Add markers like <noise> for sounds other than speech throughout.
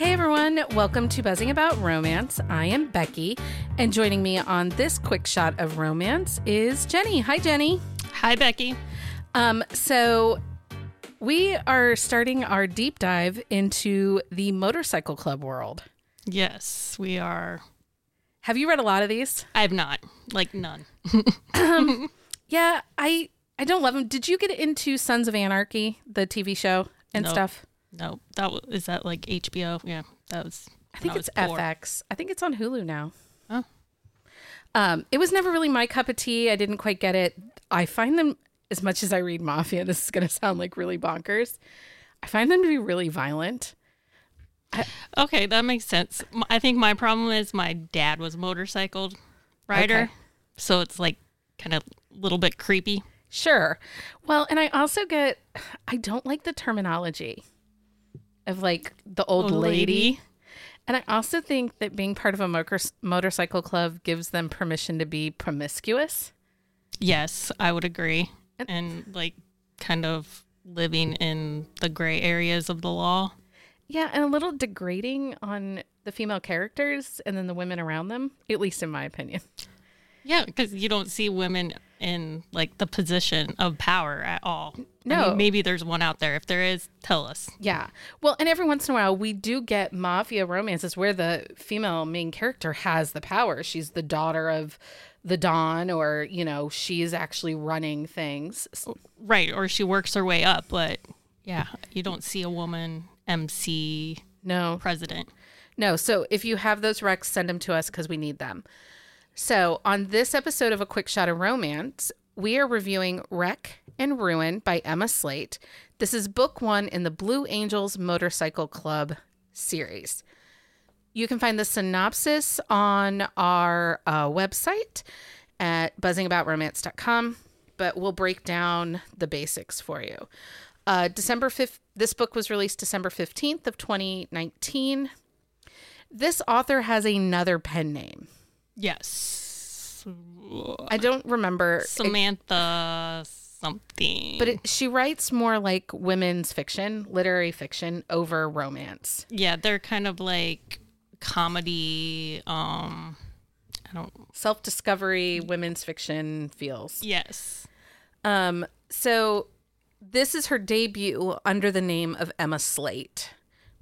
Hey everyone, welcome to Buzzing About Romance. I am Becky, and joining me on this quick shot of romance is Jenni. Hi, Jenni. Hi, Becky. Um, so we are starting our deep dive into the motorcycle club world. Yes, we are. Have you read a lot of these? I have not, like none. <laughs> Yeah, I I don't love them. Did you get into Sons of Anarchy, the TV show and Nope. stuff? No, that w- is that like HBO? Yeah, that was. I think when it's poor. FX. I think it's on Hulu now. Oh. Um, it was never really my cup of tea. I didn't quite get it. I find them as much as I read Mafia. <laughs> This is going to sound like really bonkers. I find them to be really violent. Okay, that makes sense. I think my problem is my dad was a motorcycle rider, Okay. so it's like kind of a little bit creepy. Sure. Well, and I also get I don't like the terminology of like the old, Old lady. lady. And I also think that being part of a motor- motorcycle club gives them permission to be promiscuous. Yes, I would agree, and like kind of living in the gray areas of the law. Yeah, and a little degrading on the female characters and then the women around them, at least in my opinion. Yeah, because you don't see women in like the position of power at all. I No. mean, maybe there's one out there. If there is, tell us. Yeah. Well, and every once in a while, we do get mafia romances where the female main character has the power. She's the daughter of the Don, or, you know, she's actually running things. Oh, right, or she works her way up, but yeah, you don't see a woman MC No, president. no. So if you have those recs, send them to us because we need them. So on this episode of A Quick Shot of Romance, we are reviewing Wreck and Ruin by Emma Slate. This is book one in the Blue Angels Motorcycle Club series. You can find the synopsis on our uh, website at buzzingaboutromance.com, but we'll break down the basics for you. Uh, December 5th, this book was released December 15th of 2019. This author has another pen name. Yes. I don't remember, Samantha something. but it, she writes more like women's fiction, literary fiction over romance. yeah, they're kind of like comedy. Um, I don't. Self discovery, women's fiction feels. Yes. Um, so this is her debut under the name of Emma Slate,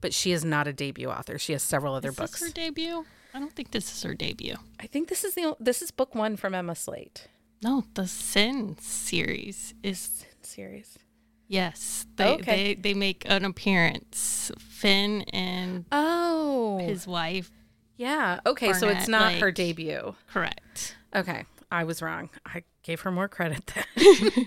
but she is not a debut author. She has several other Is books. this her debut? I don't think this is her debut. I think this is the this is book one from Emma Slate No, the Sin series is series. yes. They Okay. they they make an appearance. Finn and Oh, his wife. yeah. Okay, so it's Barnett, not her debut. Correct. Okay, I was wrong. I gave her more credit then. <laughs>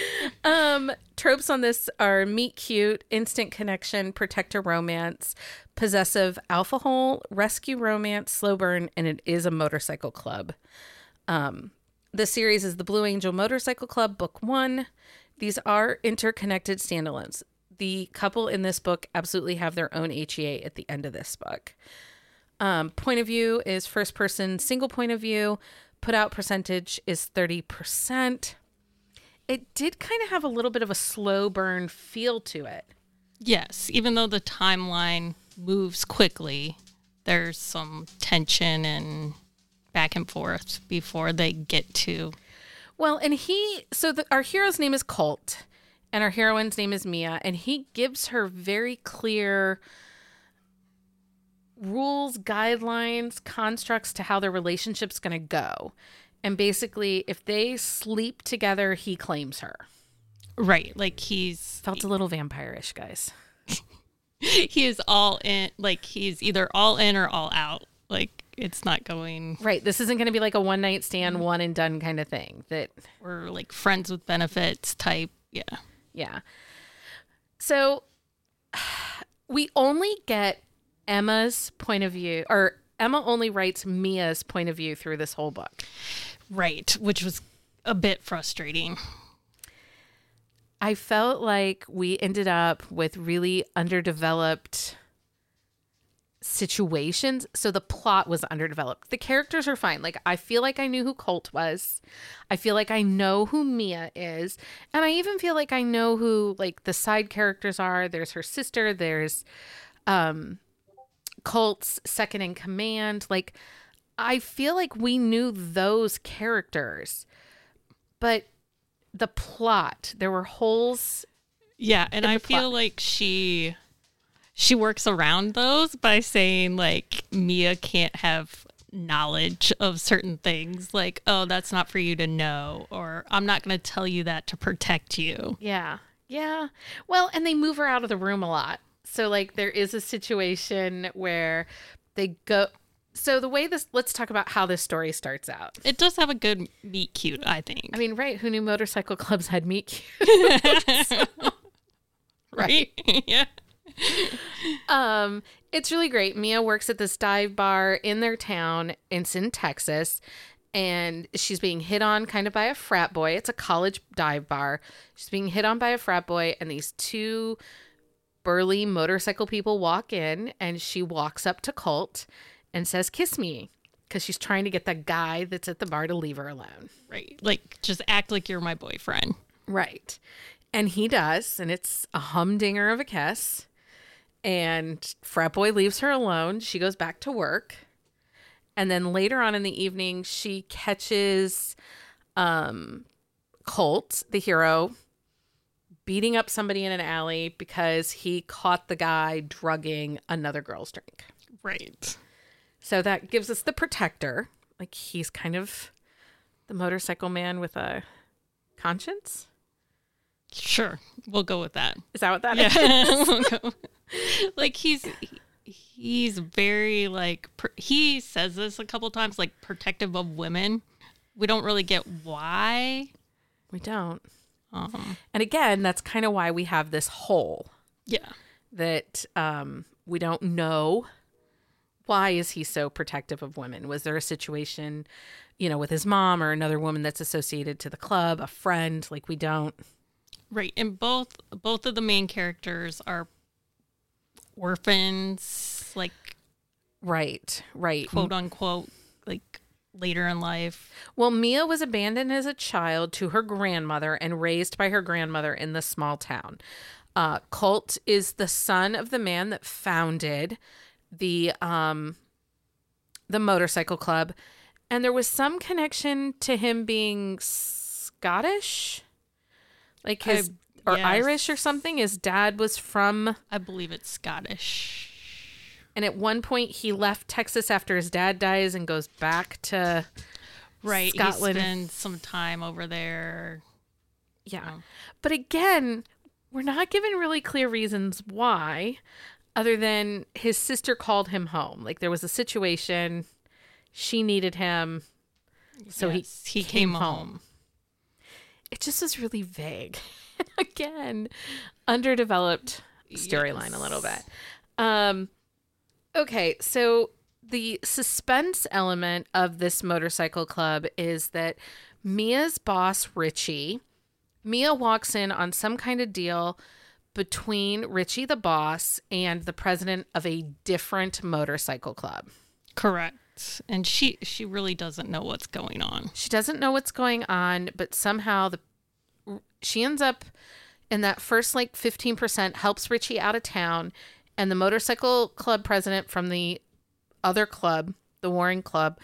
<laughs> um, tropes on this are meet cute, instant connection, protector romance, possessive alpha hole, rescue romance, slow burn, and it is a motorcycle club. Um, the series is the Blue Angel Motorcycle Club, book one. These are interconnected standalones. The couple in this book absolutely have their own HEA at the end of this book. Um, point of view is first person, single point of view. Put out percentage is 30%. It did kind of have a little bit of a slow burn feel to it. Yes, even though the timeline moves quickly, there's some tension and back and forth before they get to Well, and he, so the, our hero's name is Colt, and our heroine's name is Mia, and he gives her very clear rules, guidelines, constructs to how their relationship's going to go. And basically, if they sleep together, he claims her. right. Like he's Felt a little vampire-ish, guys. <laughs> he is all in. Like he's either all in or all out. Like it's not going. Right. This isn't going to be like a one night stand, one and done kind of thing. That, We're like friends with benefits type. Yeah. yeah. So <sighs> we only get Emma's point of view, or Emma only writes Mia's point of view through this whole book. Right. Which was a bit frustrating. I felt like we ended up with really underdeveloped situations. So the plot was underdeveloped. The characters are fine. Like I feel like I knew who Colt was. I feel like I know who Mia is. And I even feel like I know who like the side characters are. There's her sister, there's um Colt's second in command. Like, I feel like we knew those characters, but the plot, there were holes. Yeah, and I the plot. feel like she she works around those by saying like Mia can't have knowledge of certain things like oh that's not for you to know or I'm not going to tell you that to protect you. Yeah. Yeah. Well, and they move her out of the room a lot. So, like, there is a situation where they go. So, the way this, let's talk about how this story starts out. It does have a good meet cute, I think. I mean, right? Who knew motorcycle clubs had meet cute? <laughs> <laughs> right? <laughs> yeah. Um, it's really great. Mia works at this dive bar in their town. It's in Texas. And she's being hit on kind of by a frat boy. It's a college dive bar. She's being hit on by a frat boy, and these two burly motorcycle people walk in, and she walks up to Colt and says, Kiss me. Because she's trying to get the guy that's at the bar to leave her alone. Right. Like just act like you're my boyfriend. Right. And he does, and it's a humdinger of a kiss. And frat boy leaves her alone. She goes back to work. And then later on in the evening, she catches um Colt, the hero, beating up somebody in an alley because he caught the guy drugging another girl's drink. Right. So that gives us the protector. Like he's kind of the motorcycle man with a conscience. Sure. We'll go with that. Is that what that is? <laughs> Yeah. Go- like he's he's very like pr- he says this a couple times like protective of women. We don't really get why. We don't. Um, And again, that's kind of why we have this hole yeah. that um, we don't know. Why is he so protective of women? Was there a situation, you know, with his mom or another woman that's associated to the club, a friend? Like we don't. Right. And both both of the main characters are orphans, like Right, right. quote unquote, like later in life. Well, Mia was abandoned as a child to her grandmother and raised by her grandmother in the small town. Uh, Colt is the son of the man that founded the um, the motorcycle club, and there was some connection to him being Scottish, like his I- or yes. Irish or something. His dad was from, I believe it's Scottish. And at one point he left Texas after his dad dies and goes back to Right. Scotland. He spends some time over there. Yeah. Oh. But again, we're not given really clear reasons why, other than his sister called him home. Like there was a situation, she needed him, so Yes, he he came, came home. home. It just was really vague. <laughs> again, underdeveloped storyline a little bit. Um okay, so the suspense element of this motorcycle club is that Mia's boss Richie Mia walks in on some kind of deal between Richie the boss and the president of a different motorcycle club. Correct. And she she really doesn't know what's going on. She doesn't know what's going on, but somehow the she ends up in that first like 15% helps Richie out of town and the motorcycle club president from the other club, the Warring Club,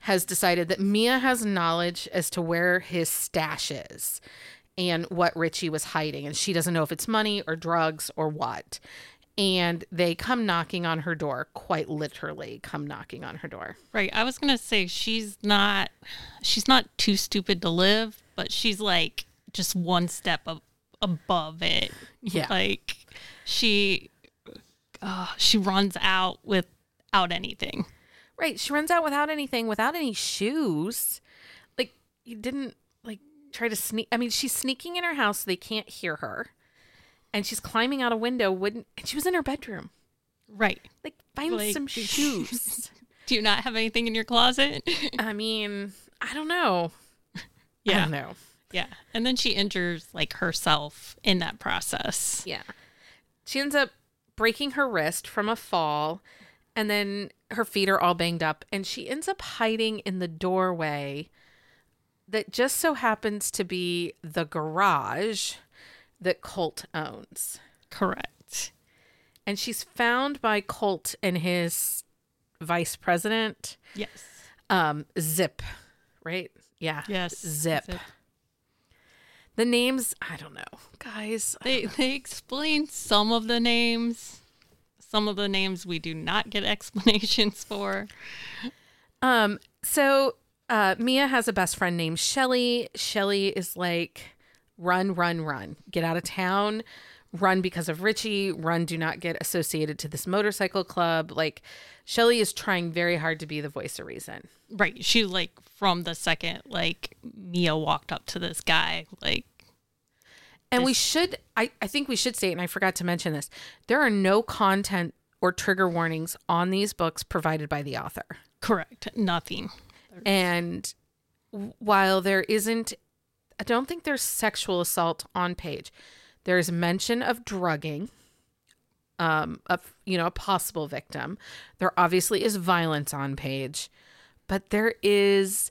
has decided that Mia has knowledge as to where his stash is and what Richie was hiding and she doesn't know if it's money or drugs or what. And they come knocking on her door, quite literally come knocking on her door. Right. I was gonna say she's not she's not too stupid to live, but she's like just one step ab- above it. Yeah. Like she uh, she runs out without anything. Right. She runs out without anything, without any shoes. Like, you didn't, like, try to sneak. I mean, she's sneaking in her house so they can't hear her. And she's climbing out a window. Wouldn't, and she was in her bedroom. Right. Like, find Like- some <laughs> shoes. Do you not have anything in your closet? <laughs> I mean, I don't know. Yeah. I don't know. Yeah. And then she injures like herself in that process. Yeah. She ends up breaking her wrist from a fall. And then her feet are all banged up. And she ends up hiding in the doorway that just so happens to be the garage that Colt owns. Correct. and she's found by Colt and his vice president, Yes. um, Zip, right? Yeah. Yes. Zip. The names, I don't know, guys. They they explain some of the names. Some of the names we do not get <laughs> explanations for. Um, so uh, Mia has a best friend named Shelly. Shelly is like, run, run, run, get out of town, run because of Richie, run, do not get associated to this motorcycle club. Like, Shelly is trying very hard to be the voice of reason. Right. She like from the second like Mia walked up to this guy, like And we should, I, I think we should state, and I forgot to mention this there are no content or trigger warnings on these books provided by the author. correct, nothing. And while there isn't, I don't think there's sexual assault on page. There's mention of drugging, um, of you know a possible victim. There obviously is violence on page, but there is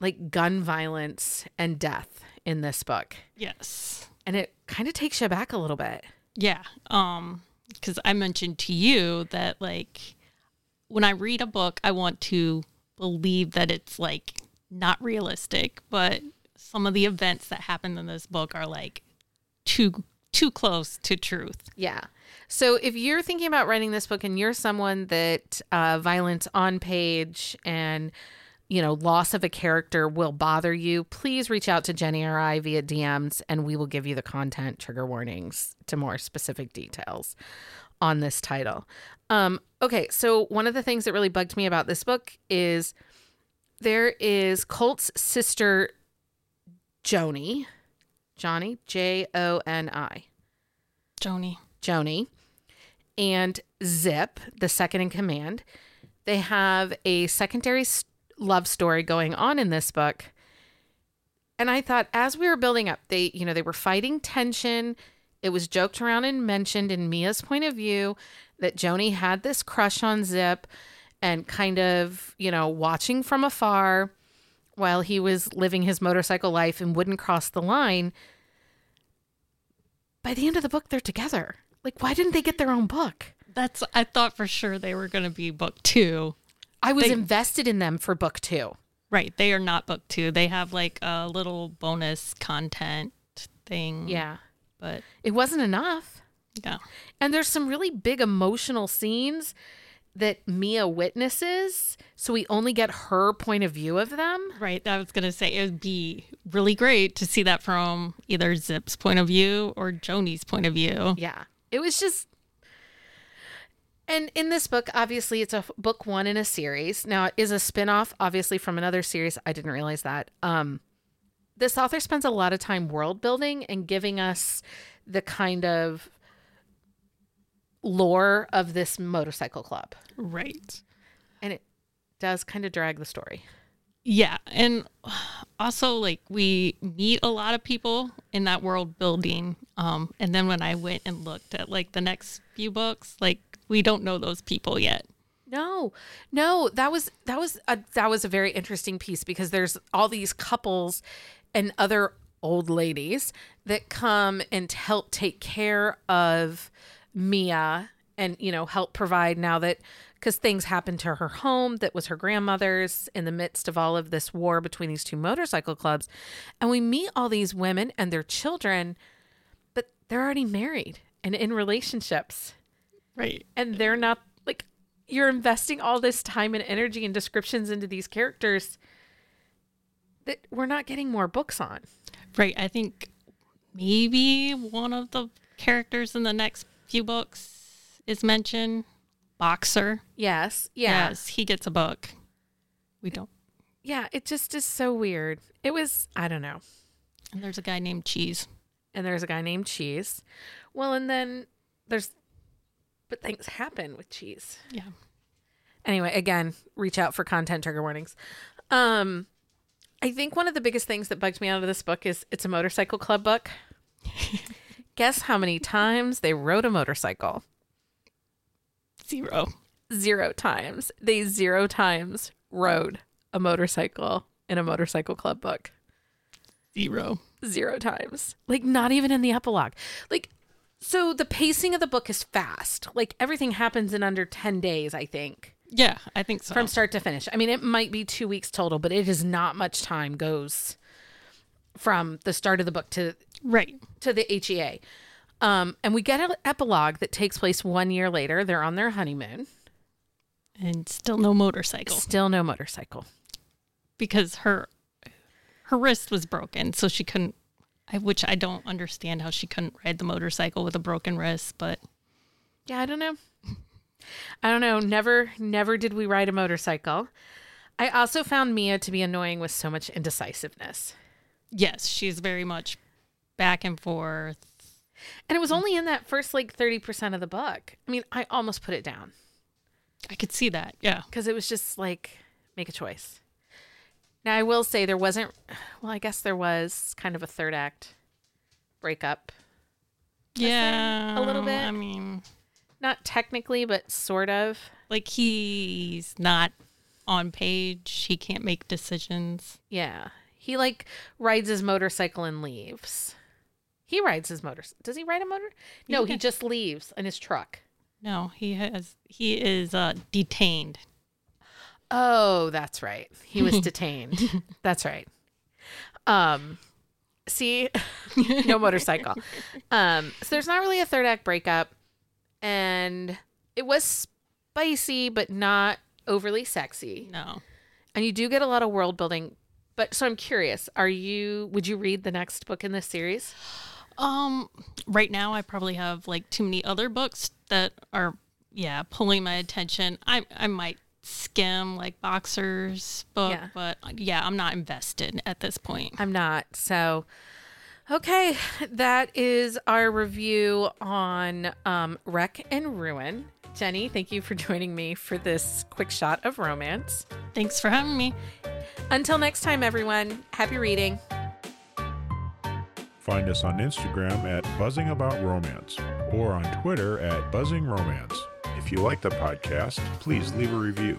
like gun violence and death in this book, Yes. and it kind of takes you back a little bit. Yeah. Um cuz I mentioned to you that like when I read a book, I want to believe that it's like not realistic, but some of the events that happen in this book are like too too close to truth. Yeah. So if you're thinking about writing this book and you're someone that uh, violence on page and you know loss of a character will bother you, please reach out to Jenni or I via DMs, and we will give you the content trigger warnings to more specific details on this title. Um, okay, so one of the things that really bugged me about this book is there is Colt's sister Joni, Johnny J O N I. Joni. Joni and Zip, the second in command. They have a secondary love story going on in this book. And I thought as we were building up, they, you know, they were fighting tension. It was joked around and mentioned in Mia's point of view that Joni had this crush on Zip and kind of, you know, watching from afar while he was living his motorcycle life and wouldn't cross the line by the end of the book they're together like why didn't they get their own book That's I thought for sure they were going to be book 2. i was They- invested in them for book two Right, they are not book 2. They have like a little bonus content thing. yeah But it wasn't enough yeah. and there's some really big emotional scenes that mia witnesses so we only get her point of view of them Right. I was going to say it would be really great to see that from either Zip's point of view or Joni's point of view. yeah it was just and in this book obviously it's a book one in a series now it is a spin-off obviously from another series i didn't realize that um this author spends a lot of time world building and giving us the kind of lore of this motorcycle club Right. and it does kind of drag the story Yeah. And also, like, we meet a lot of people in that world building. Um, and then when I went and looked at like the next few books, like, we don't know those people yet. No, no, that was that was a that was a very interesting piece because there's all these couples and other old ladies that come and help take care of Mia and you know help provide now that because things happened to her home that was her grandmother's in the midst of all of this war between these two motorcycle clubs and we meet all these women and their children but they're already married and in relationships Right. and they're not like you're investing all this time and energy and descriptions into these characters that we're not getting more books on. Right. I think maybe one of the characters in the next few books is mentioned. Boxer. Yes. Yeah. Yes, he gets a book. We don't. Yeah. It just is so weird. It was, I don't know. And there's a guy named Cheese. And there's a guy named Cheese. Well, and then there's, but things happen with Cheese. Yeah. Anyway, again, reach out for content trigger warnings. Um, I think one of the biggest things that bugged me out of this book is it's a motorcycle club book. <laughs> Guess how many times they rode a motorcycle? Zero. Zero times. They zero times rode a motorcycle in a motorcycle club book. Zero. Zero times. Like not even in the epilogue. Like So the pacing of the book is fast. Like everything happens in under 10 days, I think, Yeah, I think so. from start to finish. I mean, it might be 2 weeks total, but it is not much time goes from the start of the book to right. to the HEA. Um, and we get an epilogue that takes place one year later. They're on their honeymoon. And still no motorcycle Still no motorcycle. because her her wrist was broken, so she couldn't. I, which I don't understand how she couldn't ride the motorcycle with a broken wrist, but Yeah, I don't know. I don't know. Never, never did we ride a motorcycle. I also found Mia to be annoying with so much indecisiveness. Yes, she's very much back and forth. And it was only in that first like 30% of the book. I mean, I almost put it down I could see that. Yeah. because it was just like, make a choice. Now, I will say there wasn't, well, I guess there was kind of a third act breakup. Yeah. a little bit. I mean, Not technically, but sort of. like he's not on page. He can't make decisions. Yeah. He like rides his motorcycle and leaves. He rides his motor. Does he ride a motor? No, he just leaves in his truck. No, he has. He is uh, detained. Oh, that's right. He was <laughs> detained. that's right. Um see <laughs> no motorcycle. Um so there's not really a third act breakup and it was spicy but not overly sexy. No. And you do get a lot of world building. But so I'm curious, are you would you read the next book in this series? Um, right now I probably have like too many other books that are, yeah, pulling my attention. I I might skim like Boxer's book, Yeah. but yeah, I'm not invested at this point. I'm not. So, okay, that is our review on um, Wreck and Ruin. Jenni, thank you for joining me for this quick shot of romance. Thanks for having me. Until next time, everyone, happy reading. Find us on Instagram at Buzzing About Romance or on Twitter at Buzzing Romance. If you like the podcast, please leave a review.